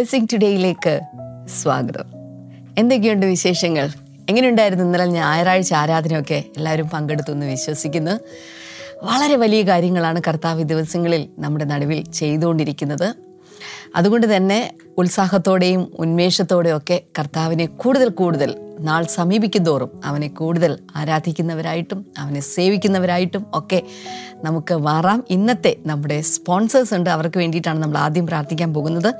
Blessing ടുഡേയിലേക്ക് സ്വാഗതം. എന്തൊക്കെയുണ്ട് വിശേഷങ്ങൾ? എങ്ങനെയുണ്ടായിരുന്നു ഇന്നലെ ഞായറാഴ്ച ആരാധനയൊക്കെ എല്ലാവരും പങ്കെടുത്തു എന്ന് വിശ്വസിക്കുന്നു. വളരെ വലിയ കാര്യങ്ങളാണ് കർത്താവ് ദിവസങ്ങളിൽ നമ്മുടെ നടുവിൽ ചെയ്തുകൊണ്ടിരിക്കുന്നത്. അതുകൊണ്ട് തന്നെ ഉത്സാഹത്തോടെയും ഉന്മേഷത്തോടെയും ഒക്കെ കർത്താവിനെ കൂടുതൽ കൂടുതൽ നാൾ സമീപിക്കും തോറും അവനെ കൂടുതൽ ആരാധിക്കുന്നവരായിട്ടും അവനെ സേവിക്കുന്നവരായിട്ടും ഒക്കെ നമുക്ക് മാറാം. ഇന്നത്തെ നമ്മുടെ സ്പോൺസേഴ്സ് ഉണ്ട്. അവർക്ക് വേണ്ടിയിട്ടാണ് നമ്മൾ ആദ്യം പ്രാർത്ഥിക്കാൻ പോകുന്നത്.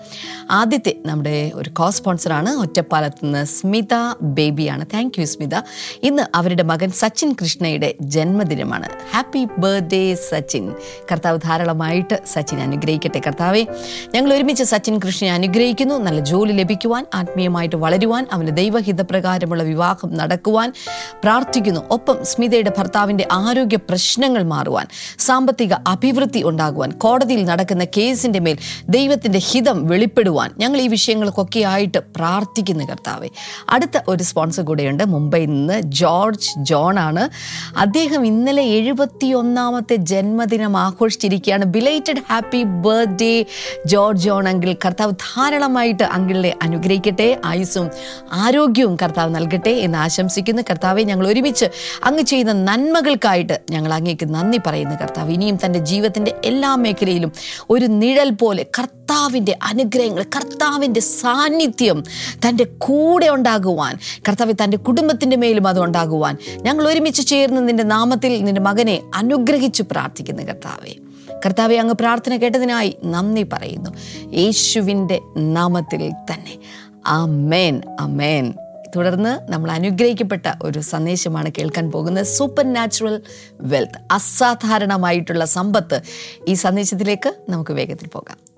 ആദ്യത്തെ നമ്മുടെ ഒരു കോ സ്പോൺസറാണ് ഒറ്റപ്പാലത്ത് നിന്ന് സ്മിത ബേബിയാണ്. Thank you Smitha. ഇന്ന് അവരുടെ മകൻ സച്ചിൻ കൃഷ്ണയുടെ ജന്മദിനമാണ്. Happy birthday Sachin. കർത്താവ് ധാരാളമായിട്ട് സച്ചിൻ അനുഗ്രഹിക്കട്ടെ കർത്താവെ. ഞങ്ങൾ ഒരുമിച്ച് സച്ചിൻ കൃഷ്ണനെ അനുഗ്രഹിക്കുന്നു. നല്ല ജോലി ലഭിക്കുവാൻ ആത്മീയമായിട്ട് വളരുവാൻ അവന് ദൈവഹിതപ്രകാരമുള്ള വിവാഹം നടക്കുവാൻ പ്രാർത്ഥിക്കുന്നു. ഒപ്പം സ്മിതയുടെ ഭർത്താവിന്റെ ആരോഗ്യ പ്രശ്നങ്ങൾ മാറുവാൻ സാമ്പത്തിക അഭിവൃദ്ധി ഉണ്ടാകുവാൻ കോടതിയിൽ നടക്കുന്ന കേസിന്റെ മേൽ ദൈവത്തിന്റെ ഹിതം വെളിപ്പെടുവാൻ ഞങ്ങൾ ഈ വിഷയങ്ങൾക്കൊക്കെ ആയിട്ട് പ്രാർത്ഥിക്കുന്നു കർത്താവെ. അടുത്ത ഒരു സ്പോൺസർ കൂടെയുണ്ട്. മുംബൈയിൽ നിന്ന് ജോർജ് ജോൺ ആണ് അദ്ദേഹം ഇന്നലെ എഴുപത്തി ഒന്നാമത്തെ ജന്മദിനം ആഘോഷിച്ചിരിക്കുകയാണ്. Belated happy birthday George John uncle. കർത്താവ് ധാരാളമായിട്ട് അങ്കിളിനെ അനുഗ്രഹിക്കട്ടെ. ആയുസ്സും ആരോഗ്യവും കർത്താവ് നൽകട്ടെ എന്ന് ആശംസിക്കുന്ന കർത്താവെ ഞങ്ങൾ ഒരുമിച്ച് അങ്ങ് ചെയ്യുന്ന നന്മകൾക്കായിട്ട് ഞങ്ങൾ അങ്ങേക്ക് നന്ദി പറയുന്നു കർത്താവ്. ഇനിയും തന്റെ ജീവിതത്തിന്റെ എല്ലാ മേഖലയിലും ഒരു നിഴൽ പോലെ കർത്താവിന്റെ അനുഗ്രഹങ്ങൾ കർത്താവിന്റെ സാന്നിധ്യം തന്റെ കൂടെ ഉണ്ടാകുവാൻ കർത്താവ് തന്റെ കുടുംബത്തിന്റെ മേലും അത് ഉണ്ടാകുവാൻ ഞങ്ങൾ ഒരുമിച്ച് ചേർന്ന് നിന്റെ നാമത്തിൽ നിന്റെ മകനെ അനുഗ്രഹിച്ചു പ്രാർത്ഥിക്കുന്നു കർത്താവെ. കർത്താവെ അങ്ങ് പ്രാർത്ഥന കേട്ടതിനായി നന്ദി പറയുന്നു. യേശുവിന്റെ നാമത്തിൽ തന്നെ. അമേൻ അമേൻ തുടർന്ന് നമ്മൾ അനുഗ്രഹിക്കപ്പെട്ട ഒരു സന്ദേശമാണ് കേൾക്കാൻ പോകുന്നത്. സൂപ്പർ നാച്ചുറൽ വെൽത്ത് അസാധാരണമായിട്ടുള്ള സമ്പത്ത്. ഈ സന്ദേശത്തിലേക്ക് നമുക്ക് വേഗത്തിൽ പോകാം.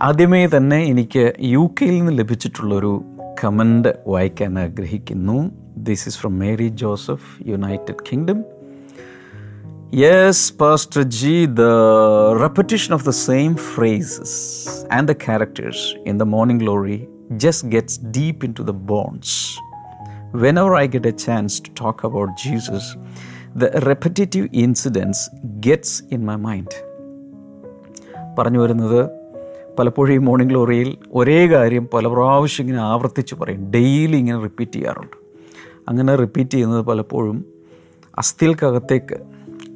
ആദ്യമേ തന്നെ എനിക്ക് യു കെയിൽ നിന്ന് ലഭിച്ചിട്ടുള്ളൊരു കമൻ്റ് വായിക്കാൻ ആഗ്രഹിക്കുന്നു this is from Mary Joseph United Kingdom yes pastor ji the repetition of the same phrases and the characters in the morning glory just gets deep into the bones whenever I get a chance to talk about Jesus, the repetitive incidents gets in my mind. പറഞ്ഞു വരുന്നത് പലപ്പോഴും ഈ morning ഗ്ലോറിയിൽ ഒരേ കാര്യം പല പ്രാവശ്യം ഇങ്ങനെ ആവർത്തിച്ച് പറയും. ഡെയിലി ഇങ്ങനെ റിപ്പീറ്റ് ചെയ്യാറുണ്ട്. അങ്ങനെ റിപ്പീറ്റ് ചെയ്യുന്നത് പലപ്പോഴും അസ്ഥികൾക്കകത്തേക്ക്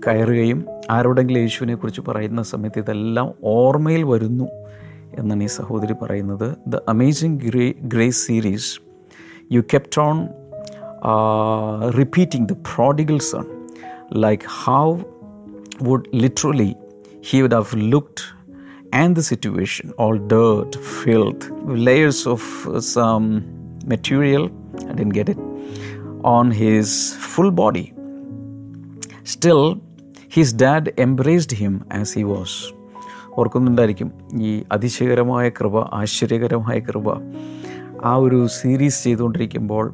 കയറുകയും ആരോടെങ്കിലും യേശുവിനെ കുറിച്ച് പറയുന്ന സമയത്ത് ഇതെല്ലാം ഓർമ്മയിൽ വരുന്നു എന്നാണ് ഈ സഹോദരി പറയുന്നത്. The amazing grey grace series you kept on repeating the prodigal son like how would literally he would have looked and the situation, all dirt, filth, layers of uh, some material, I didn't get it, on his full body. Still, his dad embraced him as he was. ഓർക്കുന്നുണ്ടായിരിക്കും ഈ അതിശയകരമായ കൃപ ആശ്ചര്യകരമായ കൃപ ആ ഒരു series ചെയ്തുകൊണ്ടിരിക്കുമ്പോൾ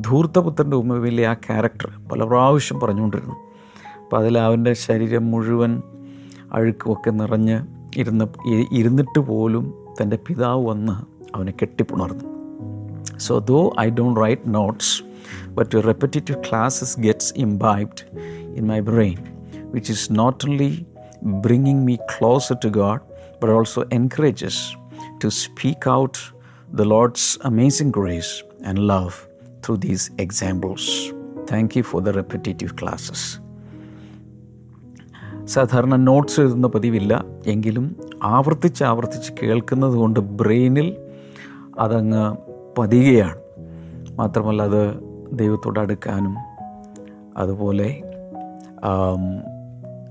ധൂർത്തപുത്രന്റെ ഉമ്മവിലെ ആ character പല പ്രാവശ്യം പറഞ്ഞുകൊണ്ടിരുന്നു അപ്പോൾ അതിൽ അവന്റെ ശരീരം മുഴുവൻ അഴുക്കുമൊക്കെ നിറഞ്ഞ് ഇരുന്ന് ഇരുന്നിട്ട് പോലും തന്റെ പിതാവ് വന്ന് അവനെ കെട്ടിപ്പുണർന്നു so though I don't write notes but repetitive classes gets imbibed in my brain which is not only bringing me closer to God but also encourages to speak out the Lord's amazing grace and love through these examples. Thank you for the repetitive classes. സാധാരണ notes എഴുതുന്ന പതിവില്ല. എങ്കിലും ആവർത്തിച്ച് ആവർത്തിച്ച് കേൾക്കുന്നത് കൊണ്ട് ബ്രെയിനിൽ അതങ്ങ് പതിയുകയാണ്. മാത്രമല്ല അത് ദൈവത്തോട് അടുക്കാനും അതുപോലെ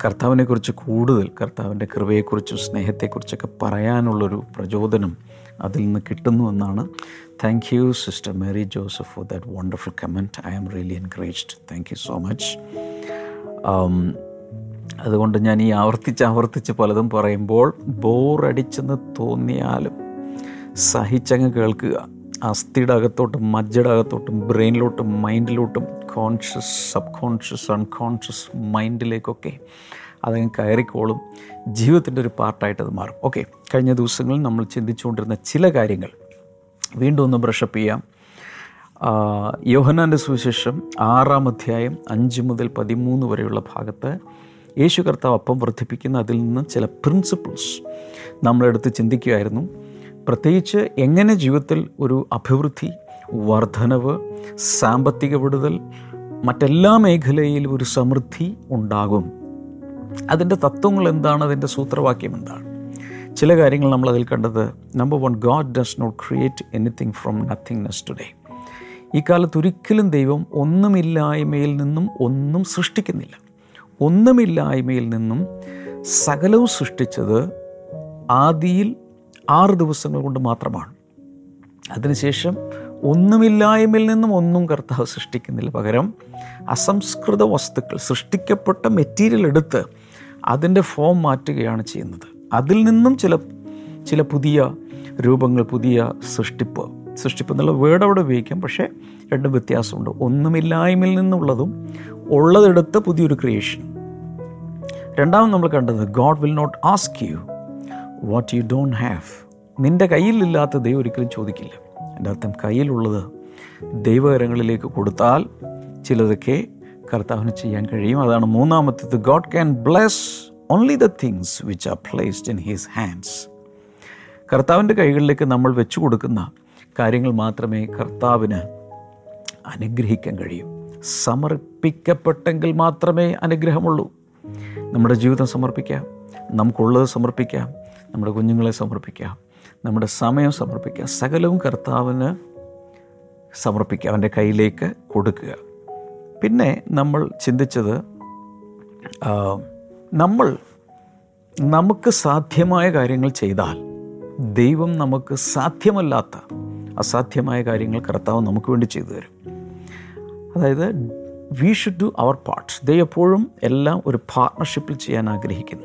കർത്താവിനെക്കുറിച്ച് കൂടുതൽ കർത്താവിന്റെ കൃപയെക്കുറിച്ചും സ്നേഹത്തെക്കുറിച്ചൊക്കെ പറയാനുള്ളൊരു പ്രചോദനം അതിൽ നിന്ന് കിട്ടുന്നുവെന്നാണ് thank you sister Mary Joseph for that wonderful comment I am really encouraged thank you so much അതുകൊണ്ട് ഞാൻ ഈ ആവർത്തിച്ച് ആവർത്തിച്ച് പലതും പറയുമ്പോൾ ബോറടിച്ചെന്ന് തോന്നിയാലും സഹിച്ചങ്ങ് കേൾക്കുക. അസ്ഥിയുടെ അകത്തോട്ടും മജ്ജയുടെ അകത്തോട്ടും ബ്രെയിനിലോട്ടും മൈൻഡിലോട്ടും കോൺഷ്യസ് സബ് കോൺഷ്യസ് അൺകോൺഷ്യസ് മൈൻഡിലേക്കൊക്കെ അതങ്ങ് കയറിക്കോളും. ജീവിതത്തിന്റെ ഒരു പാർട്ടായിട്ട് അത് മാറും. ഓക്കെ കഴിഞ്ഞ ദിവസങ്ങളിൽ നമ്മൾ ചിന്തിച്ചുകൊണ്ടിരുന്ന ചില കാര്യങ്ങൾ. വീണ്ടും ഒന്ന് ബ്രഷപ്പ് ചെയ്യാം. യോഹനാന്റെ സുവിശേഷം ആറാം അധ്യായം അഞ്ച് മുതൽ പതിമൂന്ന് വരെയുള്ള ഭാഗത്ത് യേശു കർത്താവ് അപ്പം വർദ്ധിപ്പിക്കുന്ന അതിൽ നിന്ന് ചില പ്രിൻസിപ്പിൾസ് നമ്മളെടുത്ത് ചിന്തിക്കുകയായിരുന്നു പ്രത്യേകിച്ച് എങ്ങനെ ജീവിതത്തിൽ ഒരു അഭിവൃദ്ധി വർധനവ് സാമ്പത്തിക വിടുതൽ മറ്റെല്ലാ മേഖലയിലും ഒരു സമൃദ്ധി ഉണ്ടാകും? അതിന്റെ തത്വങ്ങൾ എന്താണ്? അതിന്റെ സൂത്രവാക്യം എന്താണ്? ചില കാര്യങ്ങൾ നമ്മൾ അതിൽ കണ്ടത് number one God does not create anything from nothingness today ഈ കാലത്ത് ഒരിക്കലും ദൈവം ഒന്നുമില്ലായ്മയിൽ നിന്നും ഒന്നും സൃഷ്ടിക്കുന്നില്ല. ഒന്നുമില്ലായ്മയിൽ നിന്നും സകലവും സൃഷ്ടിച്ചത് ആദിയിൽ ആറ് ദിവസങ്ങൾ കൊണ്ട് മാത്രമാണ്. അതിനുശേഷം ഒന്നുമില്ലായ്മയിൽ നിന്നും ഒന്നും കർത്താവ് സൃഷ്ടിക്കുന്നില്ല. പകരം അസംസ്കൃത വസ്തുക്കൾ സൃഷ്ടിക്കപ്പെട്ട മെറ്റീരിയൽ എടുത്ത് അതിന്റെ ഫോം മാറ്റുകയാണ് ചെയ്യുന്നത്. അതിൽ നിന്നും ചില ചില പുതിയ രൂപങ്ങൾ പുതിയ സൃഷ്ടിപ്പ് സൃഷ്ടിപ്പ് എന്നുള്ള വേർഡ് അവിടെ ഉപയോഗിക്കാം. പക്ഷേ രണ്ടും വ്യത്യാസമുണ്ട്. ഒന്നുമില്ലായ്മയിൽ നിന്നുള്ളതും ഉള്ളതെടുത്ത് പുതിയൊരു ക്രിയേഷൻ രണ്ടാമത് നമ്മൾ കണ്ടത് God will not ask you what you don't have നിന്റെ കയ്യിലില്ലാത്ത ദൈവം ഒരിക്കലും ചോദിക്കില്ല. എന്റെ അർത്ഥം കയ്യിലുള്ളത് ദൈവകരങ്ങളിലേക്ക് കൊടുത്താൽ ചിലതൊക്കെ കർത്താവിന് ചെയ്യാൻ കഴിയും. അതാണ് മൂന്നാമത്തേത് God can bless only the things which are placed in his hands കർത്താവിന്റെ കൈകളിലേക്ക് നമ്മൾ വെച്ചു കൊടുക്കുന്ന കാര്യങ്ങൾ മാത്രമേ കർത്താവിന് അനുഗ്രഹിക്കാൻ കഴിയൂ. സമർപ്പിക്കപ്പെട്ടെങ്കിൽ മാത്രമേ അനുഗ്രഹമുള്ളൂ. നമ്മുടെ ജീവിതം സമർപ്പിക്കാം. നമുക്കുള്ളത് സമർപ്പിക്കാം. നമ്മുടെ കുഞ്ഞുങ്ങളെ സമർപ്പിക്കാം. നമ്മുടെ സമയം സമർപ്പിക്കാം. സകലവും കർത്താവിന് സമർപ്പിക്കുക അവന്റെ കയ്യിലേക്ക് കൊടുക്കുക. പിന്നെ നമ്മൾ ചിന്തിച്ചത് നമ്മൾ നമുക്ക് സാധ്യമായ കാര്യങ്ങൾ ചെയ്താൽ ദൈവം നമുക്ക് സാധ്യമല്ലാത്ത അസാധ്യമായ കാര്യങ്ങൾ കർത്താവ് നമുക്ക് വേണ്ടി ചെയ്തു തരും. അതായത് we should do our part ദൈവം എപ്പോഴും എല്ലാം ഒരു പാർട്ട്ണർഷിപ്പിൽ ചെയ്യാൻ ആഗ്രഹിക്കുന്നു.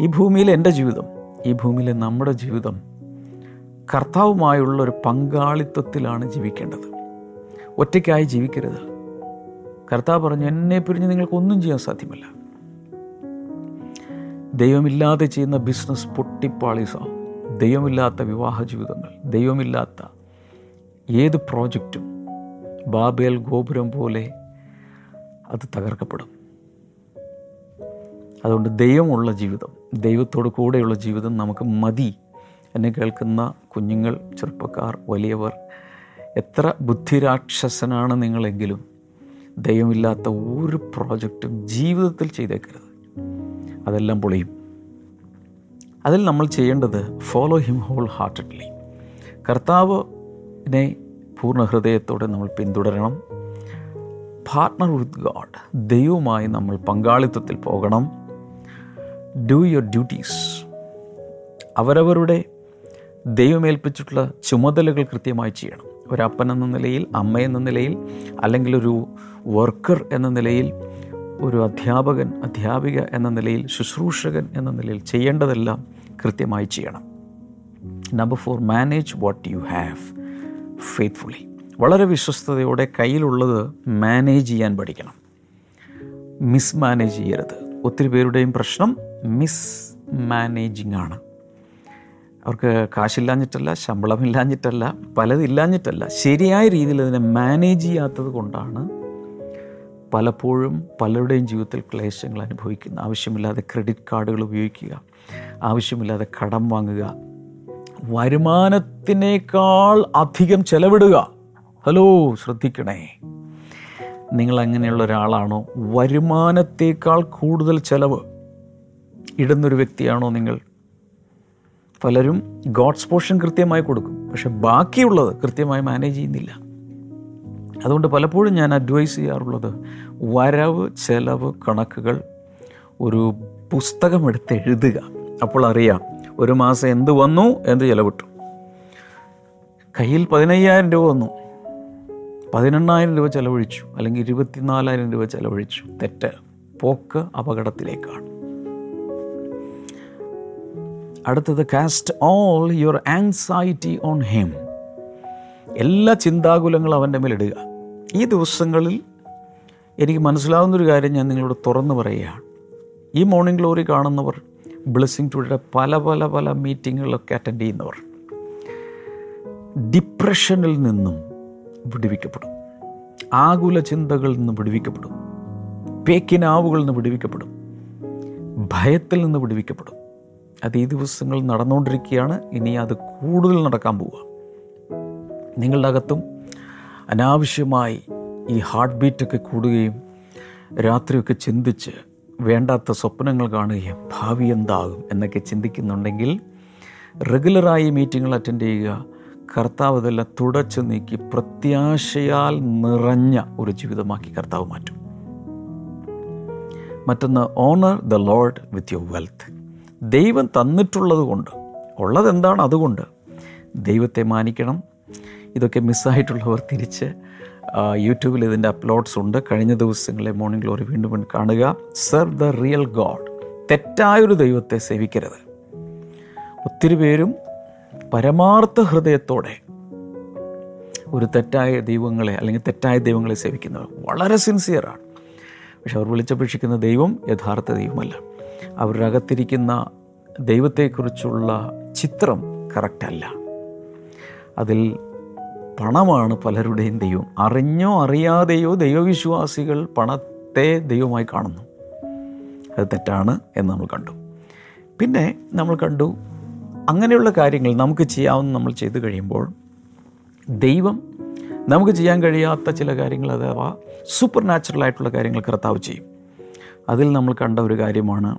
ഈ ഭൂമിയിലെ എന്റെ ജീവിതം ഈ ഭൂമിയിലെ നമ്മുടെ ജീവിതം കർത്താവുമായുള്ള ഒരു പങ്കാളിത്തത്തിലാണ് ജീവിക്കേണ്ടത്. ഒറ്റയ്ക്കായി ജീവിക്കരുത്. കർത്താവ് പറഞ്ഞു എന്നെ പിരിഞ്ഞ് നിങ്ങൾക്കൊന്നും ചെയ്യാൻ സാധ്യമല്ല. ദൈവമില്ലാതെ ചെയ്യുന്ന ബിസിനസ് പൊട്ടിപ്പാളീസാവും ദൈവമില്ലാത്ത വിവാഹ ജീവിതങ്ങൾ ദൈവമില്ലാത്ത ഏത് പ്രോജക്റ്റും ബാബേൽ ഗോപുരം പോലെ അത് തകർക്കപ്പെടും. അതുകൊണ്ട് ദൈവമുള്ള ജീവിതം ദൈവത്തോട് കൂടെയുള്ള ജീവിതം നമുക്ക് മതി എന്നെ കേൾക്കുന്ന കുഞ്ഞുങ്ങൾ ചെറുപ്പക്കാർ വലിയവർ എത്ര ബുദ്ധിരാക്ഷസനാണ് നിങ്ങളെങ്കിലും ദൈവമില്ലാത്ത ഒരു പ്രോജക്റ്റും ജീവിതത്തിൽ ചെയ്തേക്കരുത്. അതെല്ലാം പൊളിയും. അതിൽ നമ്മൾ ചെയ്യേണ്ടത് ഫോളോ ഹിം ഹോൾ ഹാർട്ടഡ്ലി കർത്താവിനെ പൂർണ ഹൃദയത്തോടെ നമ്മൾ പിന്തുടരണം. പാർട്ട്ണർ വിത്ത് ഗാഡ് ദൈവവുമായി നമ്മൾ പങ്കാളിത്തത്തിൽ പോകണം. ഡു യുവർ ഡ്യൂട്ടീസ് അവരവരുടെ ദൈവമേൽപ്പിച്ചിട്ടുള്ള ചുമതലകൾ കൃത്യമായി ചെയ്യണം. ഒരപ്പൻ എന്ന നിലയിൽ അമ്മ എന്ന നിലയിൽ അല്ലെങ്കിൽ ഒരു വർക്കർ എന്ന നിലയിൽ ഒരു അധ്യാപകൻ അധ്യാപിക എന്ന നിലയിൽ ശുശ്രൂഷകൻ എന്ന നിലയിൽ ചെയ്യേണ്ടതെല്ലാം കൃത്യമായി ചെയ്യണം. Number four manage what you have faithfully വളരെ വിശ്വസ്തയോടെ കയ്യിലുള്ളത് മാനേജ് ചെയ്യാൻ പഠിക്കണം. മിസ് മാനേജ് ചെയ്യരുത്. ഒത്തിരി പേരുടെയും പ്രശ്നം മിസ് മാനേജിങ് ആണ്. അവർക്ക് കാശില്ലാഞ്ഞിട്ടല്ല ശമ്പളമില്ലാഞ്ഞിട്ടല്ല പലതില്ലാഞ്ഞിട്ടല്ല ശരിയായ രീതിയിൽ അതിനെ മാനേജ് ചെയ്യാത്തത് കൊണ്ടാണ് പലപ്പോഴും പലരുടെയും ജീവിതത്തിൽ ക്ലേശങ്ങൾ അനുഭവിക്കുന്നത് ആവശ്യമില്ലാതെ ക്രെഡിറ്റ് കാർഡുകൾ ഉപയോഗിക്കുക. ആവശ്യമില്ലാതെ കടം വാങ്ങുക. വരുമാനത്തിനേക്കാൾ അധികം ചെലവിടുക. ഹലോ ശ്രദ്ധിക്കണേ. നിങ്ങൾ അങ്ങനെയുള്ള ഒരാളാണോ? വരുമാനത്തേക്കാൾ കൂടുതൽ ചെലവ് ഇടുന്നൊരു വ്യക്തിയാണോ നിങ്ങൾ? പലരും ഗോഡ്സ് പോർഷൻ കൃത്യമായി കൊടുക്കും പക്ഷെ ബാക്കിയുള്ളത് കൃത്യമായി മാനേജ് ചെയ്യുന്നില്ല. അതുകൊണ്ട് പലപ്പോഴും ഞാൻ അഡ്വൈസ് ചെയ്യാറുള്ളത് വരവ് ചെലവ് കണക്കുകൾ ഒരു പുസ്തകമെടുത്ത് എഴുതുക. അപ്പോൾ അറിയാം ഒരു മാസം എന്ത് വന്നു എന്ത് ചെലവിട്ടു. കയ്യിൽ പതിനയ്യായിരം രൂപ വന്നു. പതിനെണ്ണായിരം രൂപ ചെലവഴിച്ചു. അല്ലെങ്കിൽ ഇരുപത്തിനാലായിരം രൂപ ചെലവഴിച്ചു. തെറ്റ്. പോക്ക് അപകടത്തിലേക്കാണ്. അടുത്തത് cast all your anxiety on him എല്ലാ ചിന്താകുലങ്ങളും അവന്റെ മേലിടുക. ഈ ദിവസങ്ങളിൽ എനിക്ക് മനസ്സിലാവുന്നൊരു കാര്യം ഞാൻ നിങ്ങളോട് തുറന്നു പറയുകയാണ്. ഈ മോർണിംഗ് ഗ്ലോറി കാണുന്നവർ ബ്ലെസ്സിങ് ടുഡേയുടെ പല പല പല മീറ്റിങ്ങുകളൊക്കെ അറ്റൻഡ് ചെയ്യുന്നവർ ഡിപ്രഷനിൽ നിന്നും വിടുവിക്കപ്പെടും. ആകുല ചിന്തകളിൽ നിന്ന് വിടുവിക്കപ്പെടും. പേക്കിനാവുകളിൽ നിന്ന് വിടുവിക്കപ്പെടും. ഭയത്തിൽ നിന്ന് വിടുവിക്കപ്പെടും. അത് ഈ ദിവസങ്ങൾ നടന്നുകൊണ്ടിരിക്കുകയാണ്. ഇനി അത് കൂടുതൽ നടക്കാൻ പോവുക. നിങ്ങളുടെ അകത്തും അനാവശ്യമായി ഈ ഹാർട്ട് ബീറ്റൊക്കെ കൂടുകയും രാത്രിയൊക്കെ ചിന്തിച്ച് വേണ്ടാത്ത സ്വപ്നങ്ങൾ കാണുകയും ഭാവി എന്താകും എന്നൊക്കെ ചിന്തിക്കുന്നുണ്ടെങ്കിൽ റെഗുലറായി മീറ്റിങ്ങുകൾ അറ്റൻഡ് ചെയ്യുക കർത്താവ് ഇതെല്ലാം തുടച്ചു നീക്കി പ്രത്യാശയാൽ നിറഞ്ഞ ഒരു ജീവിതമാക്കി കർത്താവ് മാറ്റും. മറ്റൊന്ന് honour the Lord with your wealth ദൈവം തന്നിട്ടുള്ളത് കൊണ്ട് ഉള്ളതെന്താണ് അതുകൊണ്ട് ദൈവത്തെ മാനിക്കണം. ഇതൊക്കെ മിസ്സായിട്ടുള്ളവർ തിരിച്ച് യൂട്യൂബിൽ ഇതിന്റെ അപ്ലോഡ്സ് ഉണ്ട്. കഴിഞ്ഞ ദിവസങ്ങളിലെ മോർണിംഗ് ഗ്ലോറി വീണ്ടും വീണ്ടും കാണുക. സെർവ് ദ റിയൽ ഗോഡ് തെറ്റായൊരു ദൈവത്തെ സേവിക്കരുത്. ഒത്തിരി പേരും പരമാർത്ഥ ഹൃദയത്തോടെ ഒരു തെറ്റായ ദൈവങ്ങളെ അല്ലെങ്കിൽ തെറ്റായ ദൈവങ്ങളെ സേവിക്കുന്നവർ വളരെ സിൻസിയറാണ് പക്ഷെ അവർ വിളിച്ചപേക്ഷിക്കുന്ന ദൈവം യഥാർത്ഥ ദൈവമല്ല. അവരുടെ അകത്തിരിക്കുന്ന ദൈവത്തെക്കുറിച്ചുള്ള ചിത്രം കറക്റ്റല്ല അതിൽ പണമാണ് പലരുടെയും ദൈവം. അറിഞ്ഞോ അറിയാതെയോ ദൈവവിശ്വാസികൾ പണത്തെ ദൈവമായി കാണുന്നു. അത് തെറ്റാണ് എന്ന് നമ്മൾ കണ്ടു. പിന്നെ നമ്മൾ കണ്ടു അങ്ങനെയുള്ള കാര്യങ്ങൾ നമുക്ക് ചെയ്യാവുന്ന നമ്മൾ ചെയ്തു കഴിയുമ്പോൾ ദൈവം നമുക്ക് ചെയ്യാൻ കഴിയാത്ത ചില കാര്യങ്ങൾ അഥവാ സൂപ്പർ നാച്ചുറൽ ആയിട്ടുള്ള കാര്യങ്ങൾ കർത്താവ് ചെയ്യും. അതിൽ നമ്മൾ കണ്ട ഒരു കാര്യമാണ്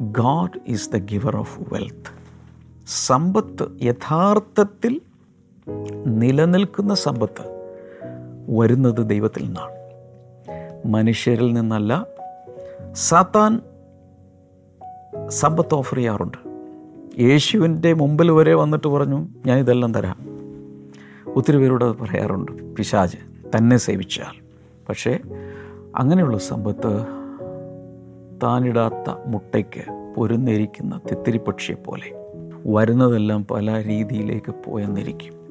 God is the giver of wealth സമ്പത്ത് യഥാർത്ഥത്തിൽ നിലനിൽക്കുന്ന സമ്പത്ത് വരുന്നത് ദൈവത്തിൽ നിന്നാണ്. മനുഷ്യരിൽ നിന്നല്ല സാത്താൻ സമ്പത്ത് ഓഫർ ചെയ്യാറുണ്ട്. യേശുവിന്റെ മുമ്പിൽ വരെ വന്നിട്ട് പറഞ്ഞു ഞാൻ ഇതെല്ലാം തരാം. ഒത്തിരി പേരോട് അത് പറയാറുണ്ട്. പിശാജ് തന്നെ സേവിച്ചാൽ പക്ഷേ അങ്ങനെയുള്ള സമ്പത്ത് താനിടാത്ത മുട്ടയ്ക്ക് പൊരുന്നിരിക്കുന്ന തിത്തിരിപ്പക്ഷിയെ പോലെ വരുന്നതെല്ലാം പല രീതിയിലേക്ക് പോയെന്നിരിക്കും.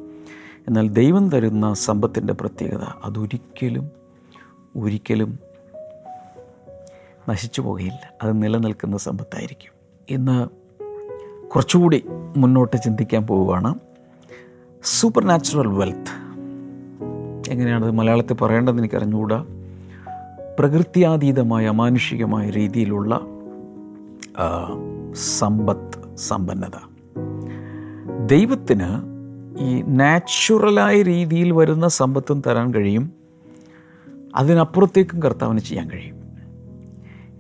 എന്നാൽ ദൈവം തരുന്ന സമ്പത്തിന്റെ പ്രത്യേകത അതൊരിക്കലും ഒരിക്കലും നശിച്ചു പോകുകയില്ല അത് നിലനിൽക്കുന്ന സമ്പത്തായിരിക്കും. ഇന്ന് കുറച്ചുകൂടി മുന്നോട്ട് ചിന്തിക്കാൻ പോവുകയാണ്. സൂപ്പർ നാച്ചുറൽ വെൽത്ത് എങ്ങനെയാണത് മലയാളത്തിൽ പറയേണ്ടതെന്ന് എനിക്ക് അറിഞ്ഞുകൂടാ പ്രകൃത്യാതീതമായ അമാനുഷികമായ രീതിയിലുള്ള സമ്പത്ത് സമ്പന്നത. ദൈവത്തിന് ഈ നാച്ചുറലായ രീതിയിൽ വരുന്ന സമ്പത്തും തരാൻ കഴിയും. അതിനപ്പുറത്തേക്കും കർത്താവിന് ചെയ്യാൻ കഴിയും.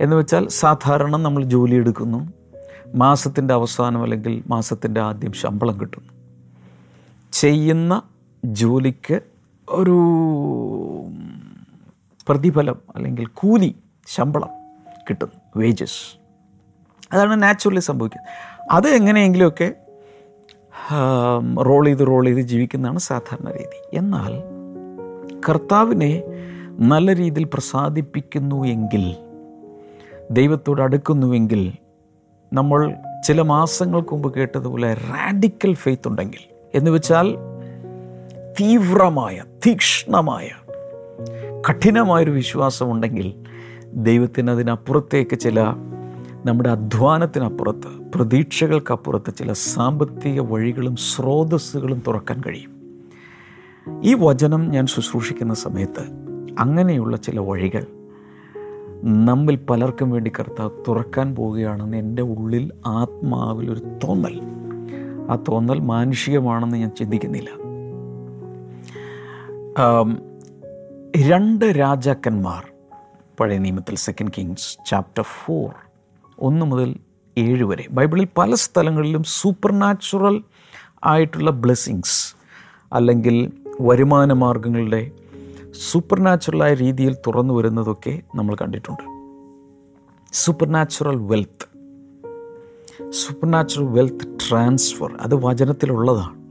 എന്ന് വെച്ചാൽ സാധാരണ നമ്മൾ ജോലി എടുക്കുന്നു. മാസത്തിന്റെ അവസാനം അല്ലെങ്കിൽ മാസത്തിന്റെ ആദ്യം ശമ്പളം കിട്ടുന്നു ചെയ്യുന്ന ജോലിക്ക് ഒരു പ്രതിഫലം അല്ലെങ്കിൽ കൂലി ശമ്പളം കിട്ടുന്നു വേജസ് അതാണ് നാച്ചുറലി സംഭവിക്കുന്നത്. അത് എങ്ങനെയെങ്കിലുമൊക്കെ റോൾ ചെയ്ത് റോൾ ചെയ്ത് ജീവിക്കുന്നതാണ് സാധാരണ രീതി. എന്നാൽ കർത്താവിനെ നല്ല രീതിയിൽ പ്രസാദിപ്പിക്കുന്നു എങ്കിൽ ദൈവത്തോട് അടുക്കുന്നുവെങ്കിൽ നമ്മൾ ചില മാസങ്ങൾക്ക് മുമ്പ് കേട്ടതുപോലെ റാഡിക്കൽ ഫെയ്ത്ത് ഉണ്ടെങ്കിൽ എന്ന് വെച്ചാൽ തീവ്രമായ തീക്ഷ്ണമായ കഠിനമായൊരു വിശ്വാസമുണ്ടെങ്കിൽ ദൈവത്തിന് അതിനപ്പുറത്തേക്ക് ചില നമ്മുടെ അധ്വാനത്തിനപ്പുറത്ത് പ്രതീക്ഷകൾക്കപ്പുറത്ത് ചില സാമ്പത്തിക വഴികളും സ്രോതസ്സുകളും തുറക്കാൻ കഴിയും. ഈ വചനം ഞാൻ ശുശ്രൂഷിക്കുന്ന സമയത്ത് അങ്ങനെയുള്ള ചില വഴികൾ നമ്മിൽ പലർക്കും വേണ്ടി കർത്താവ് തുറക്കാൻ പോവുകയാണെന്ന് എന്റെ ഉള്ളിൽ ആത്മാവിലൊരു തോന്നൽ. ആ തോന്നൽ മാനുഷികമാണെന്ന് ഞാൻ ചിന്തിക്കുന്നില്ല. രണ്ട് രാജാക്കന്മാർ പഴയ നിയമത്തിൽ സെക്കൻഡ് കിങ്സ് ചാപ്റ്റർ ഫോർ ഒന്ന് മുതൽ ഏഴ് വരെ. ബൈബിളിൽ പല സ്ഥലങ്ങളിലും സൂപ്പർ നാച്ചുറൽ ആയിട്ടുള്ള ബ്ലെസ്സിങ്സ് അല്ലെങ്കിൽ വരുമാന മാർഗങ്ങളുടെ സൂപ്പർ നാച്ചുറലായ രീതിയിൽ തുറന്നു വരുന്നതൊക്കെ നമ്മൾ കണ്ടിട്ടുണ്ട്. Supernatural wealth supernatural wealth transfer അത് വചനത്തിലുള്ളതാണ്.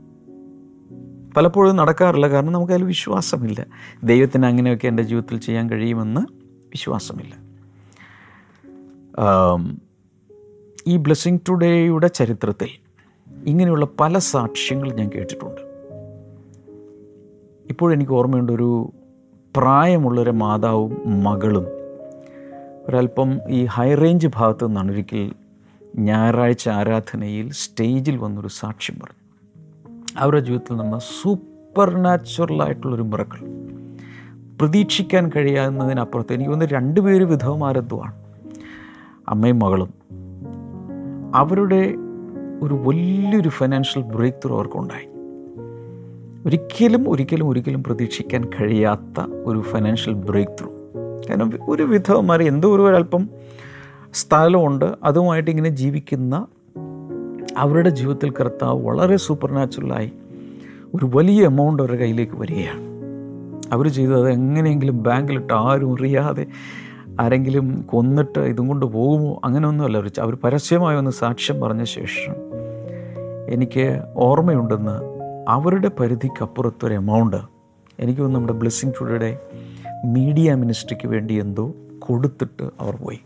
പലപ്പോഴും നടക്കാറില്ല. കാരണം നമുക്കതിൽ വിശ്വാസമില്ല. ദൈവത്തിന് അങ്ങനെയൊക്കെ എന്റെ ജീവിതത്തിൽ ചെയ്യാൻ കഴിയുമെന്ന് വിശ്വാസമില്ല. ഈ ബ്ലെസ്സിങ് ടുഡേയുടെ ചരിത്രത്തിൽ ഇങ്ങനെയുള്ള പല സാക്ഷ്യങ്ങൾ ഞാൻ കേട്ടിട്ടുണ്ട്. ഇപ്പോഴെനിക്ക് ഓർമ്മയുണ്ട് ഒരു പ്രായമുള്ളൊരു മാതാവും മകളും. ഒരല്പം ഈ ഹൈ റേഞ്ച് ഭാഗത്തു നിന്നാണ് ഒരിക്കൽ ഞായറാഴ്ച ആരാധനയിൽ സ്റ്റേജിൽ വന്നൊരു സാക്ഷ്യം പറഞ്ഞു. അവരുടെ ജീവിതത്തിൽ നിന്ന് സൂപ്പർ നാച്ചുറലായിട്ടുള്ളൊരു മിറക്കൾ. പ്രതീക്ഷിക്കാൻ കഴിയാവുന്നതിനപ്പുറത്ത് എനിക്ക് തോന്നുന്നു രണ്ടുപേര് വിധവമാരെന്തുവാണ് അമ്മയും മകളും. അവരുടെ ഒരു വലിയൊരു ഫിനാൻഷ്യൽ ബ്രേക്ക് ത്രൂ അവർക്കുണ്ടായി. ഒരിക്കലും ഒരിക്കലും ഒരിക്കലും പ്രതീക്ഷിക്കാൻ കഴിയാത്ത ഒരു ഫിനാൻഷ്യൽ ബ്രേക്ക് ത്രൂ കാരണം ഒരു വിധവന്മാർ എന്തോ ഒരു അല്പം സ്ഥലമുണ്ട് അതുമായിട്ട് ഇങ്ങനെ ജീവിക്കുന്ന അവരുടെ ജീവിതത്തിൽ കർത്താവ് വളരെ സൂപ്പർ നാച്ചുറലായി ഒരു വലിയ എമൗണ്ട് അവരുടെ കയ്യിലേക്ക് വരികയാണ്. അവർ ചെയ്തത് എങ്ങനെയെങ്കിലും ബാങ്കിലിട്ട് ആരും അറിയാതെ ആരെങ്കിലും കൊന്നിട്ട് ഇതും കൊണ്ട് പോകുമോ? അങ്ങനെയൊന്നുമല്ല. അവർ അവർ പരസ്യമായി ഒന്ന് സാക്ഷ്യം പറഞ്ഞ ശേഷം എനിക്ക് ഓർമ്മയുണ്ടെന്ന് അവരുടെ പരിധിക്കപ്പുറത്തൊരു എമൗണ്ട് എനിക്ക് നമ്മുടെ ബ്ലെസ്സിങ് ടുഡേയുടെ മീഡിയ മിനിസ്ട്രിക്ക് വേണ്ടി എന്തോ കൊടുത്തിട്ട് അവർ പോയി.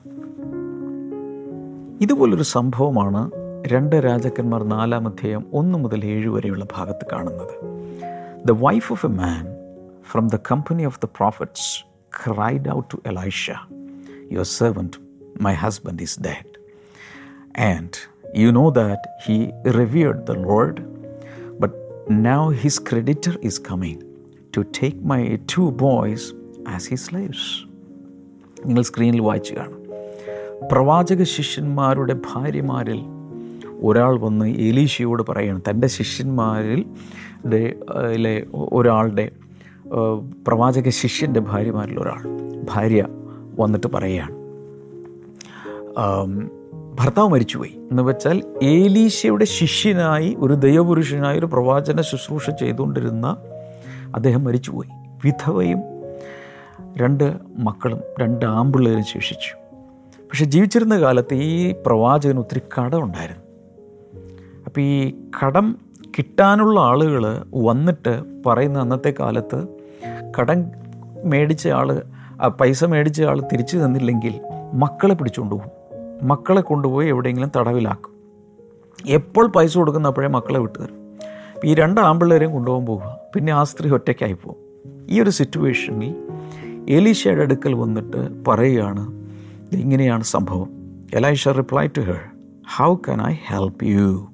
ഇതുപോലൊരു സംഭവമാണ് രണ്ട് രാജാക്കന്മാർ നാലാം അധ്യായം ഒന്ന് മുതൽ ഏഴ് വരെയുള്ള ഭാഗത്ത് കാണുന്നത്. The wife of a man from the company of the prophets cried out to Elisha your servant, my husband, is dead. And you know that he revered the Lord, but now his creditor is coming to take my two boys as his slaves. നിങ്ങൾ സ്ക്രീനിൽ വായിച്ചു കാണും പ്രവാചക ശിഷ്യന്മാരുടെ ഭാര്യമാരിൽ ഒരാൾ വന്ന് ഏലീഷയോട് പറയുകയാണ് തന്റെ ശിഷ്യന്മാരിൽ ഒരാളുടെ പ്രവാചക ശിഷ്യന്റെ ഭാര്യമാരിൽ ഒരാൾ ഭാര്യ വന്നിട്ട് പറയുകയാണ്. ഭർത്താവ് മരിച്ചുപോയി. എന്ന് വെച്ചാൽ ഏലീശയുടെ ശിഷ്യനായി ഒരു ദൈവപുരുഷനായി ഒരു പ്രവാചന ശുശ്രൂഷ ചെയ്തുകൊണ്ടിരുന്ന അദ്ദേഹം മരിച്ചുപോയി. വിധവയും രണ്ട് മക്കളും രണ്ട് ആമ്പിള്ളേരും ശേഷിച്ചു. പക്ഷെ ജീവിച്ചിരുന്ന കാലത്ത് ഈ പ്രവാചകന് ഒത്തിരി കടം ഉണ്ടായിരുന്നു. അപ്പോൾ ഈ കടം കിട്ടാനുള്ള ആളുകൾ വന്നിട്ട് പറയുന്ന അന്നത്തെ കാലത്ത് കടം മേടിച്ച ആൾ പൈസ മേടിച്ച ആൾ തിരിച്ചു തന്നില്ലെങ്കിൽ മക്കളെ പിടിച്ചുകൊണ്ട് പോകും. മക്കളെ കൊണ്ടുപോയി എവിടെയെങ്കിലും തടവിലാക്കും. എപ്പോൾ പൈസ കൊടുക്കുന്നപ്പോഴേ മക്കളെ വിട്ടു തരും. ഈ രണ്ട് ആമ്പിള്ളേരെയും കൊണ്ടുപോകാൻ പോവുക. പിന്നെ ആ സ്ത്രീ ഒറ്റയ്ക്കായി പോകും. ഈ ഒരു സിറ്റുവേഷനിൽ എലീഷയുടെ അടുക്കൽ വന്നിട്ട് പറയുകയാണ് ഇങ്ങനെയാണ് സംഭവം. Elisha reply to her how can I help you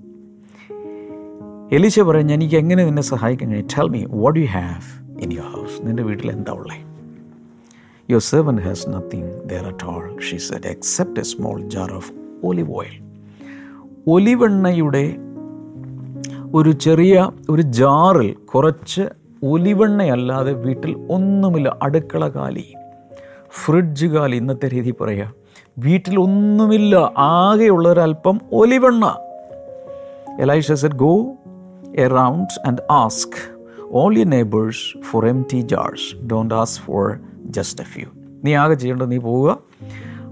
Elisha പറയും എനിക്ക് എങ്ങനെ നിന്നെ സഹായിക്കാൻ കഴിയും? Tell me what you have in your house നിന്റെ വീട്ടിൽ എന്താ ഉള്ളത് your servant has nothing there at all, she said, except a small jar of olive oil ഒലിവെണ്ണയുടെ ഒരു ചെറിയ ഒരു ജാറിൽ കുറച്ച് ഒലിവെണ്ണയല്ലാതെ വീട്ടിൽ ഒന്നുമില്ല അടുക്കള കാലി ഫ്രിഡ്ജ് കാലി ഇന്നത്തെ രീതി പറയുക വീട്ടിൽ ഒന്നുമില്ല ആകെയുള്ളൊരല്പം ഒലിവെണ്ണ Elisha said go around and ask all you neighbours for empty jars don't ask for just a few നീ ആകെ ചെയ്യേണ്ടത് നീ പോവുക.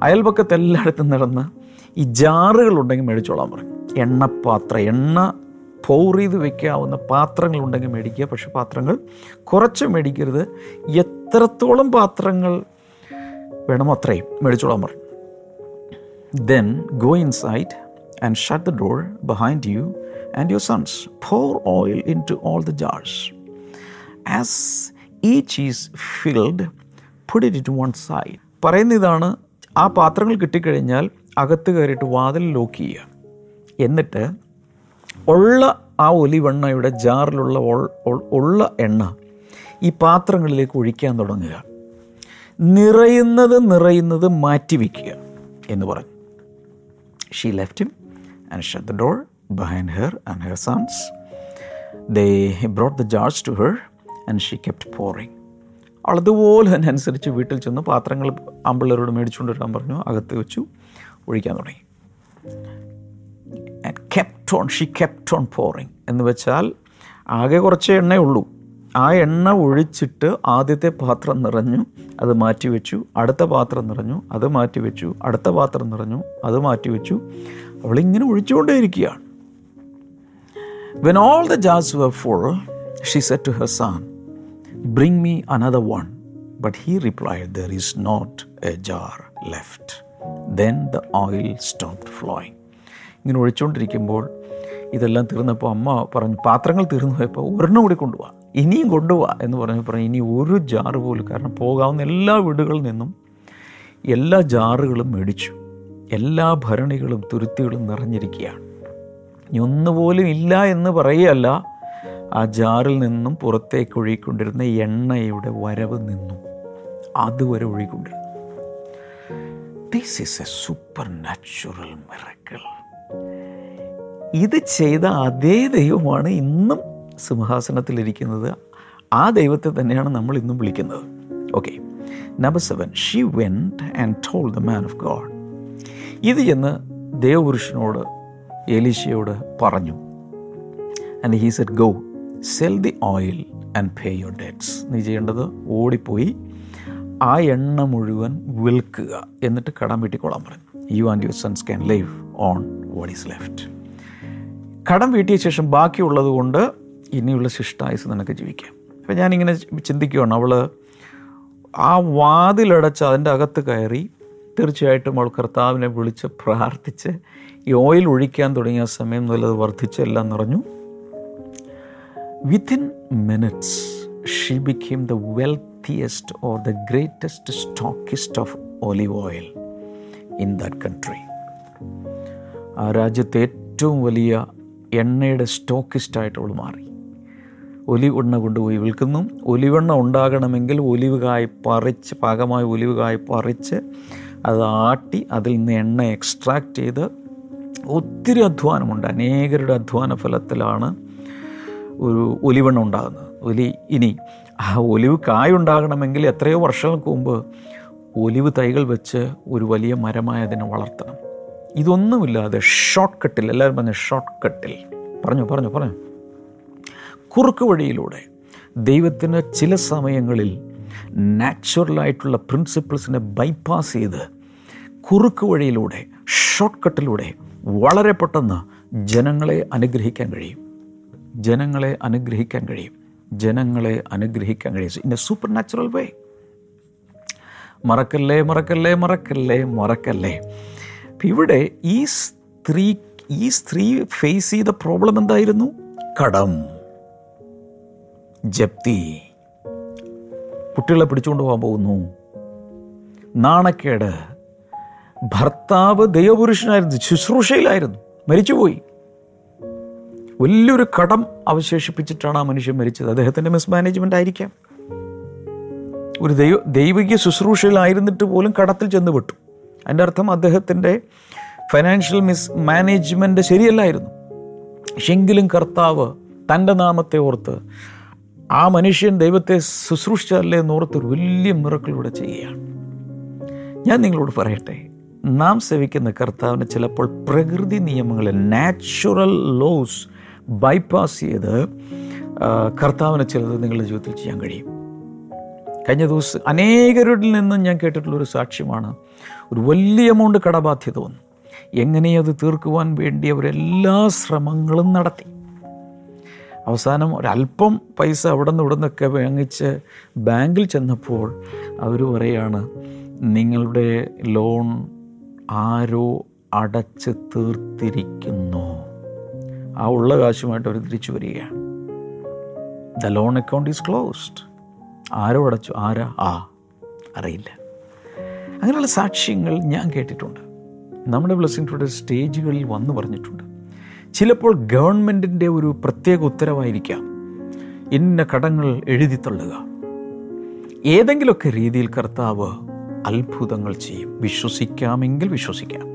അയൽപക്കത്ത് എല്ലായിടത്തും നടന്ന് ഈ ജാറുകളുണ്ടെങ്കിൽ മേടിച്ചോളാൻ പറയും. എണ്ണപ്പാത്രം എണ്ണ പൗർ ചെയ്ത് വെക്കാവുന്ന പാത്രങ്ങളുണ്ടെങ്കിൽ മേടിക്കുക. പക്ഷെ പാത്രങ്ങൾ കുറച്ച് മേടിക്കരുത്. എത്രത്തോളം പാത്രങ്ങൾ വേണമോ അത്രയും മേടിച്ചോളാൻ പറയും. Then go inside and shut the door behind you and your sons pour oil into all the jars as each is filled put it to one side പറയുന്ന ഇതാണ് ആ പാത്രങ്ങൾ കിട്ടിക്കഴിഞ്ഞാൽ അകത്ത് കയറിയിട്ട് വാതിൽ ലോക്ക് ചെയ്യുക. എന്നിട്ട് ഉള്ള ആ ഒലിവെണ്ണയുടെ ജാറിലുള്ള ഉള്ള എണ്ണ ഈ പാത്രങ്ങളിലേക്ക് ഒഴിക്കാൻ തുടങ്ങുക. നിറയുന്നത് നിറയുന്നത് മാറ്റിവെക്കുക എന്ന് പറഞ്ഞു. She left him and shut the door behind her and her sons they brought the jars to her and she kept pouring അതുപോലെ തന്നെ അനുസരിച്ച് വീട്ടിൽ ചെന്ന് പാത്രങ്ങൾ ആമ്പിള്ളേരോട് മേടിച്ചുകൊണ്ട് വരാൻ പറഞ്ഞു. അകത്ത് വെച്ചു ഒഴിക്കാൻ തുടങ്ങി. And kept on she kept pouring എന്ന് വെച്ചാൽ ആകെ കുറച്ച് എണ്ണയുള്ളൂ. ആ എണ്ണ ഒഴിച്ചിട്ട് ആദ്യത്തെ പാത്രം നിറഞ്ഞു അത് മാറ്റി വെച്ചു. അടുത്ത പാത്രം നിറഞ്ഞു അത് മാറ്റി വെച്ചു. അടുത്ത പാത്രം നിറഞ്ഞു അത് മാറ്റി വെച്ചു. അവളിങ്ങനെ ഒഴിച്ചുകൊണ്ടേയിരിക്കുകയാണ്. When all the jazz were full she said to her son bring me another one but he replied there is not a jar left then the oil stopped flowing ഇങ്ങനെ ഒഴിച്ചുകൊണ്ടിരിക്കുമ്പോൾ ഇതെല്ലാം തീർന്നപ്പോൾ അമ്മ പറഞ്ഞു പാത്രങ്ങൾ തീർന്നു പോയപ്പോൾ ഒരെണ്ണം കൂടി കൊണ്ടുപോവാം ഇനിയും കൊണ്ടുപോവാ എന്ന് പറഞ്ഞു പറഞ്ഞു ഇനി ഒരു ജാറ് പോലും കാരണം പോകാവുന്ന എല്ലാ വീടുകളിൽ നിന്നും എല്ലാ ജാറുകളും മേടിച്ചു. എല്ലാ ഭരണികളും തുരുത്തികളും നിറഞ്ഞിരിക്കുകയാണ്. ഇനി ഒന്നുപോലും ഇല്ല എന്ന് പറയുകയല്ല. ആ ജാറിൽ നിന്നും പുറത്തേക്ക് ഒഴുകിക്കൊണ്ടിരുന്ന എണ്ണയുടെ വരവ് നിന്നു. അതുവരെ ഒഴുകിക്കൊണ്ടിരുന്നു. This is a supernatural miracle ഇത് ചെയ്ത അതേ ദൈവമാണ് ഇന്നും സിംഹാസനത്തിലിരിക്കുന്നത്. ആ ദൈവത്തെ തന്നെയാണ് നമ്മൾ ഇന്നും വിളിക്കുന്നത്. Okay number seven she went and told the man of God ഇത് ചെന്ന് ദേവപുരുഷനോട് എലീശയോട് പറഞ്ഞു. And he said go sell the oil and pay your debts നീ ചെയ്യേണ്ടത് ഓടിപ്പോയി ആ എണ്ണ മുഴുവൻ വിൽക്കുക. എന്നിട്ട് കടം വീട്ടിക്കൊള്ളാൻ പറഞ്ഞു you and your sons can live on what is left കടം വീട്ടിയ ശേഷം ബാക്കിയുള്ളത് കൊണ്ട് ഇനിയുള്ള ശിഷ്ടായുസ് നിനക്ക് ജീവിക്കാം. അപ്പം ഞാനിങ്ങനെ ചിന്തിക്കുകയാണ് അവൾ ആ വാതിലടച്ച് അതിന്റെ അകത്ത് കയറി തീർച്ചയായിട്ടും അവൾ കർത്താവിനെ വിളിച്ച് പ്രാർത്ഥിച്ച് ഈ ഓയിൽ ഒഴിക്കാൻ തുടങ്ങിയ സമയം നല്ലത് വർദ്ധിച്ച് നിറഞ്ഞു. Within minutes she became the wealthiest or the greatest stockist of olive oil in that country ആ രാജ്യത്തെ ഏറ്റവും വലിയ എണ്ണയുടെ സ്റ്റോക്കിസ്റ്റായിട്ട് അവൾ മാറി. ഒലിവ് എണ്ണ കൊണ്ടുപോയി വിൽക്കുന്നു. ഒലിവെണ്ണ ഉണ്ടാകണമെങ്കിൽ ഒലിവ് കായ് പറിച്ച് പാകമായ ഒലിവ് കായ് പറിച്ച് അത് ആട്ടി അതിൽ നിന്ന് എണ്ണ എക്സ്ട്രാക്ട് ചെയ്ത് ഒത്തിരി അധ്വാനമുണ്ട്. അനേകരുടെ അധ്വാന ഫലത്തിലാണ് ഒരു ഒലിവെണ്ണ ഉണ്ടാകുന്നത്. ഒലി ഇനി ആ ഒലിവ് കായ ഉണ്ടാകണമെങ്കിൽ എത്രയോ വർഷങ്ങൾക്ക് മുമ്പ് ഒലിവ് തൈകൾ വെച്ച് ഒരു വലിയ മരമായി അതിനെ വളർത്തണം. ഇതൊന്നുമില്ലാതെ ഷോർട്ട് കട്ടിൽ എല്ലാവരും പറഞ്ഞു ഷോർട്ട് കട്ടിൽ പറഞ്ഞു പറഞ്ഞു പറഞ്ഞു. കുറുക്ക് വഴിയിലൂടെ ദൈവത്തിന് ചില സമയങ്ങളിൽ നാച്ചുറലായിട്ടുള്ള പ്രിൻസിപ്പിൾസിനെ ബൈപ്പാസ് ചെയ്ത് കുറുക്ക് വഴിയിലൂടെ ഷോർട്ട് കട്ടിലൂടെ വളരെ പെട്ടെന്ന് ജനങ്ങളെ അനുഗ്രഹിക്കാൻ കഴിയും. ജനങ്ങളെ അനുഗ്രഹിക്കാൻ കഴിയും. ജനങ്ങളെ അനുഗ്രഹിക്കാൻ കഴിയും. In a supernatural way മറക്കല്ലേ മറക്കല്ലേ മറക്കല്ലേ. മറക്കല്ലേ ഇവിടെ ഈ സ്ത്രീ ഈ സ്ത്രീ ഫേസ് ചെയ്ത പ്രോബ്ലം എന്തായിരുന്നു? കടം. ജപ്തി. കുട്ടികളെ പിടിച്ചുകൊണ്ട് പോകാൻ പോകുന്നു. നാണക്കേട്. ഭർത്താവ് ദൈവപുരുഷനായിരുന്നു ശുശ്രൂഷയിലായിരുന്നു. മരിച്ചുപോയി. വലിയൊരു കടം അവശേഷിപ്പിച്ചിട്ടാണ് ആ മനുഷ്യൻ മരിച്ചത്. അദ്ദേഹത്തിന്റെ മിസ്മാനേജ്മെന്റ് ആയിരിക്കാം. ഒരു ദൈവ ദൈവിക ശുശ്രൂഷയിലായിരുന്നിട്ട് പോലും കടത്തിൽ ചെന്ന് വിട്ടു അതിന്റെ അർത്ഥം അദ്ദേഹത്തിന്റെ ഫൈനാൻഷ്യൽ മിസ് മാനേജ്മെന്റ് ശരിയല്ലായിരുന്നു. പക്ഷെങ്കിലും കർത്താവ് തന്റെ നാമത്തെ ഓർത്ത് ആ മനുഷ്യൻ ദൈവത്തെ ശുശ്രൂഷിച്ചല്ലേ എന്നോർത്ത് ഒരു വലിയ മിറക്കിലൂടെ ചെയ്യുകയാണ്. ഞാൻ നിങ്ങളോട് പറയട്ടെ നാം സേവിക്കുന്ന കർത്താവിന് ചിലപ്പോൾ പ്രകൃതി നിയമങ്ങളെ നാച്ചുറൽ ലോസ് ബൈപ്പാസ് ചെയ്ത് കർത്താവിനെ ചിലത് നിങ്ങളുടെ ജീവിതത്തിൽ ചെയ്യാൻ കഴിയും. കഴിഞ്ഞ ദിവസം അനേകരുടെ നിന്നും ഞാൻ കേട്ടിട്ടുള്ള ഒരു സാക്ഷ്യമാണ്. ഒരു വലിയ എമൗണ്ട് കടബാധ്യത വന്നു. എങ്ങനെ അത് തീർക്കുവാൻ വേണ്ടി അവരെല്ലാ ശ്രമങ്ങളും നടത്തി. അവസാനം ഒരല്പം പൈസ അവിടെ നിന്ന് ഇവിടെ നിന്നൊക്കെ വാങ്ങിച്ച് ബാങ്കിൽ ചെന്നപ്പോൾ അവർ പറയാണ് നിങ്ങളുടെ ലോൺ ആരോ അടച്ച് തീർത്തിരിക്കുന്നു. ആ ഉള്ള കാശുമായിട്ട് അവർ തിരിച്ചു വരികയാണ്. The loan account is closed ആരോ അടച്ചു. ആരാ? ആ അറിയില്ല. അങ്ങനെയുള്ള സാക്ഷ്യങ്ങൾ ഞാൻ കേട്ടിട്ടുണ്ട്. നമ്മുടെ ബ്ലസ്സിംഗ് ടുഡേ സ്റ്റേജുകളിൽ വന്നു പറഞ്ഞിട്ടുണ്ട്. ചിലപ്പോൾ ഗവൺമെന്റിന്റെ ഒരു പ്രത്യേക ഉത്തരവായിരിക്കാം. ഇന്ന കടങ്ങൾ എഴുതി തള്ളുക. ഏതെങ്കിലുമൊക്കെ രീതിയിൽ കർത്താവ് അത്ഭുതങ്ങൾ ചെയ്യും. വിശ്വസിക്കാമെങ്കിൽ വിശ്വസിക്കാം.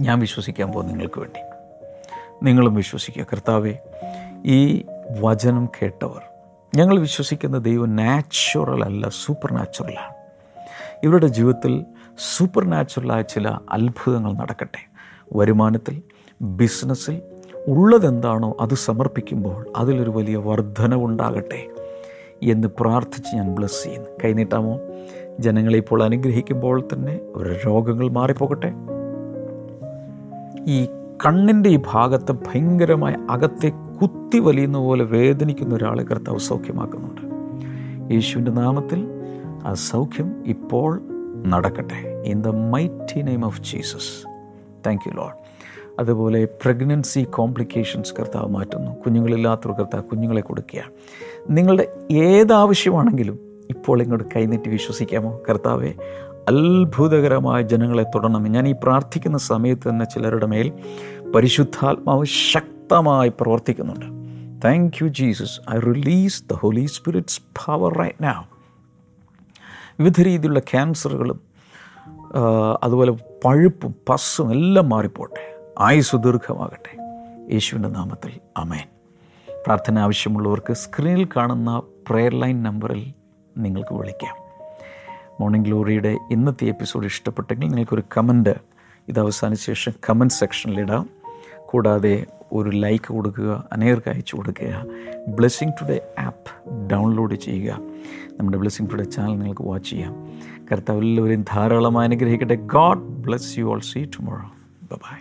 ഞാൻ വിശ്വസിക്കാൻ പോകും നിങ്ങൾക്ക് വേണ്ടി. നിങ്ങളും വിശ്വസിക്കുക. കർത്താവെ ഈ വചനം കേട്ടവർ ഞങ്ങൾ വിശ്വസിക്കുന്ന ദൈവം നാച്ചുറൽ അല്ല സൂപ്പർ നാച്ചുറലാണ് ഇവരുടെ ജീവിതത്തിൽ സൂപ്പർ നാച്ചുറലായ ചില അത്ഭുതങ്ങൾ നടക്കട്ടെ. വരുമാനത്തിൽ ബിസിനസ്സിൽ ഉള്ളതെന്താണോ അത് സമർപ്പിക്കുമ്പോൾ അതിലൊരു വലിയ വർധനവുണ്ടാകട്ടെ എന്ന് പ്രാർത്ഥിച്ച് ഞാൻ ബ്ലസ് ചെയ്യുന്നു. കൈനീട്ടാമോ ജനങ്ങളെ ഇപ്പോൾ അനുഗ്രഹിക്കുമ്പോൾ തന്നെ അവരുടെ രോഗങ്ങൾ മാറിപ്പോകട്ടെ. ഈ കണ്ണിന്റെ ഈ ഭാഗത്ത് ഭയങ്കരമായ അകത്തെ കുത്തി വലിയുന്ന പോലെ വേദനിക്കുന്ന ഒരാളെ കർത്താവ് സൗഖ്യമാക്കുന്നുണ്ട്. യേശുവിന്റെ നാമത്തിൽ ആ സൗഖ്യം ഇപ്പോൾ നടക്കട്ടെ. In the mighty name of Jesus thank you Lord അതുപോലെ പ്രഗ്നൻസി കോംപ്ലിക്കേഷൻസ് കർത്താവ് മാറ്റുന്നു. കുഞ്ഞുങ്ങളില്ലാത്തവർ കർത്താവ് കുഞ്ഞുങ്ങളെ കൊടുക്കുക. നിങ്ങളുടെ ഏതാവശ്യമാണെങ്കിലും ഇപ്പോൾ ഇങ്ങോട്ട് കൈനീട്ടി വിശ്വസിക്കാമോ? കർത്താവെ അത്ഭുതകരമായ ജനങ്ങളെ തുടരണം ഞാൻ ഈ പ്രാർത്ഥിക്കുന്ന സമയത്ത് തന്നെ ചിലരുടെ മേൽ പരിശുദ്ധാത്മാവ് ശക്തമായി പ്രവർത്തിക്കുന്നുണ്ട്. Thank you Jesus I release the Holy Spirit's power right now വിവിധ രീതിയിലുള്ള ക്യാൻസറുകളും അതുപോലെ പഴുപ്പും പസ്സും എല്ലാം മാറിപ്പോട്ടെ. ആയുസ് ദീർഘമാകട്ടെ. യേശുവിന്റെ നാമത്തിൽ. അമേൻ പ്രാർത്ഥന ആവശ്യമുള്ളവർക്ക് സ്ക്രീനിൽ കാണുന്ന പ്രെയർ ലൈൻ നമ്പറിൽ നിങ്ങൾക്ക് വിളിക്കാം. മോർണിംഗ് ഗ്ലോറിയുടെ ഇന്നത്തെ എപ്പിസോഡ് ഇഷ്ടപ്പെട്ടെങ്കിൽ നിങ്ങൾക്കൊരു കമന്റ് ഇത് അവസാനിച്ച ശേഷം കമന്റ് സെക്ഷനിലിടാം കൂടാതെ ഒരു ലൈക്ക് കൊടുക്കുക അനേകർക്ക് അയച്ചു കൊടുക്കുക. ബ്ലെസ്സിങ് ടുഡേ ആപ്പ് ഡൗൺലോഡ് ചെയ്യുക. നമ്മുടെ ബ്ലെസ്സിങ് ടുഡേ ചാനൽ നിങ്ങൾക്ക് വാച്ച് ചെയ്യാം. കർത്താവ് എല്ലാവരെയും ധാരാളം അനുഗ്രഹിക്കട്ടെ. God bless you all see tomorrow bye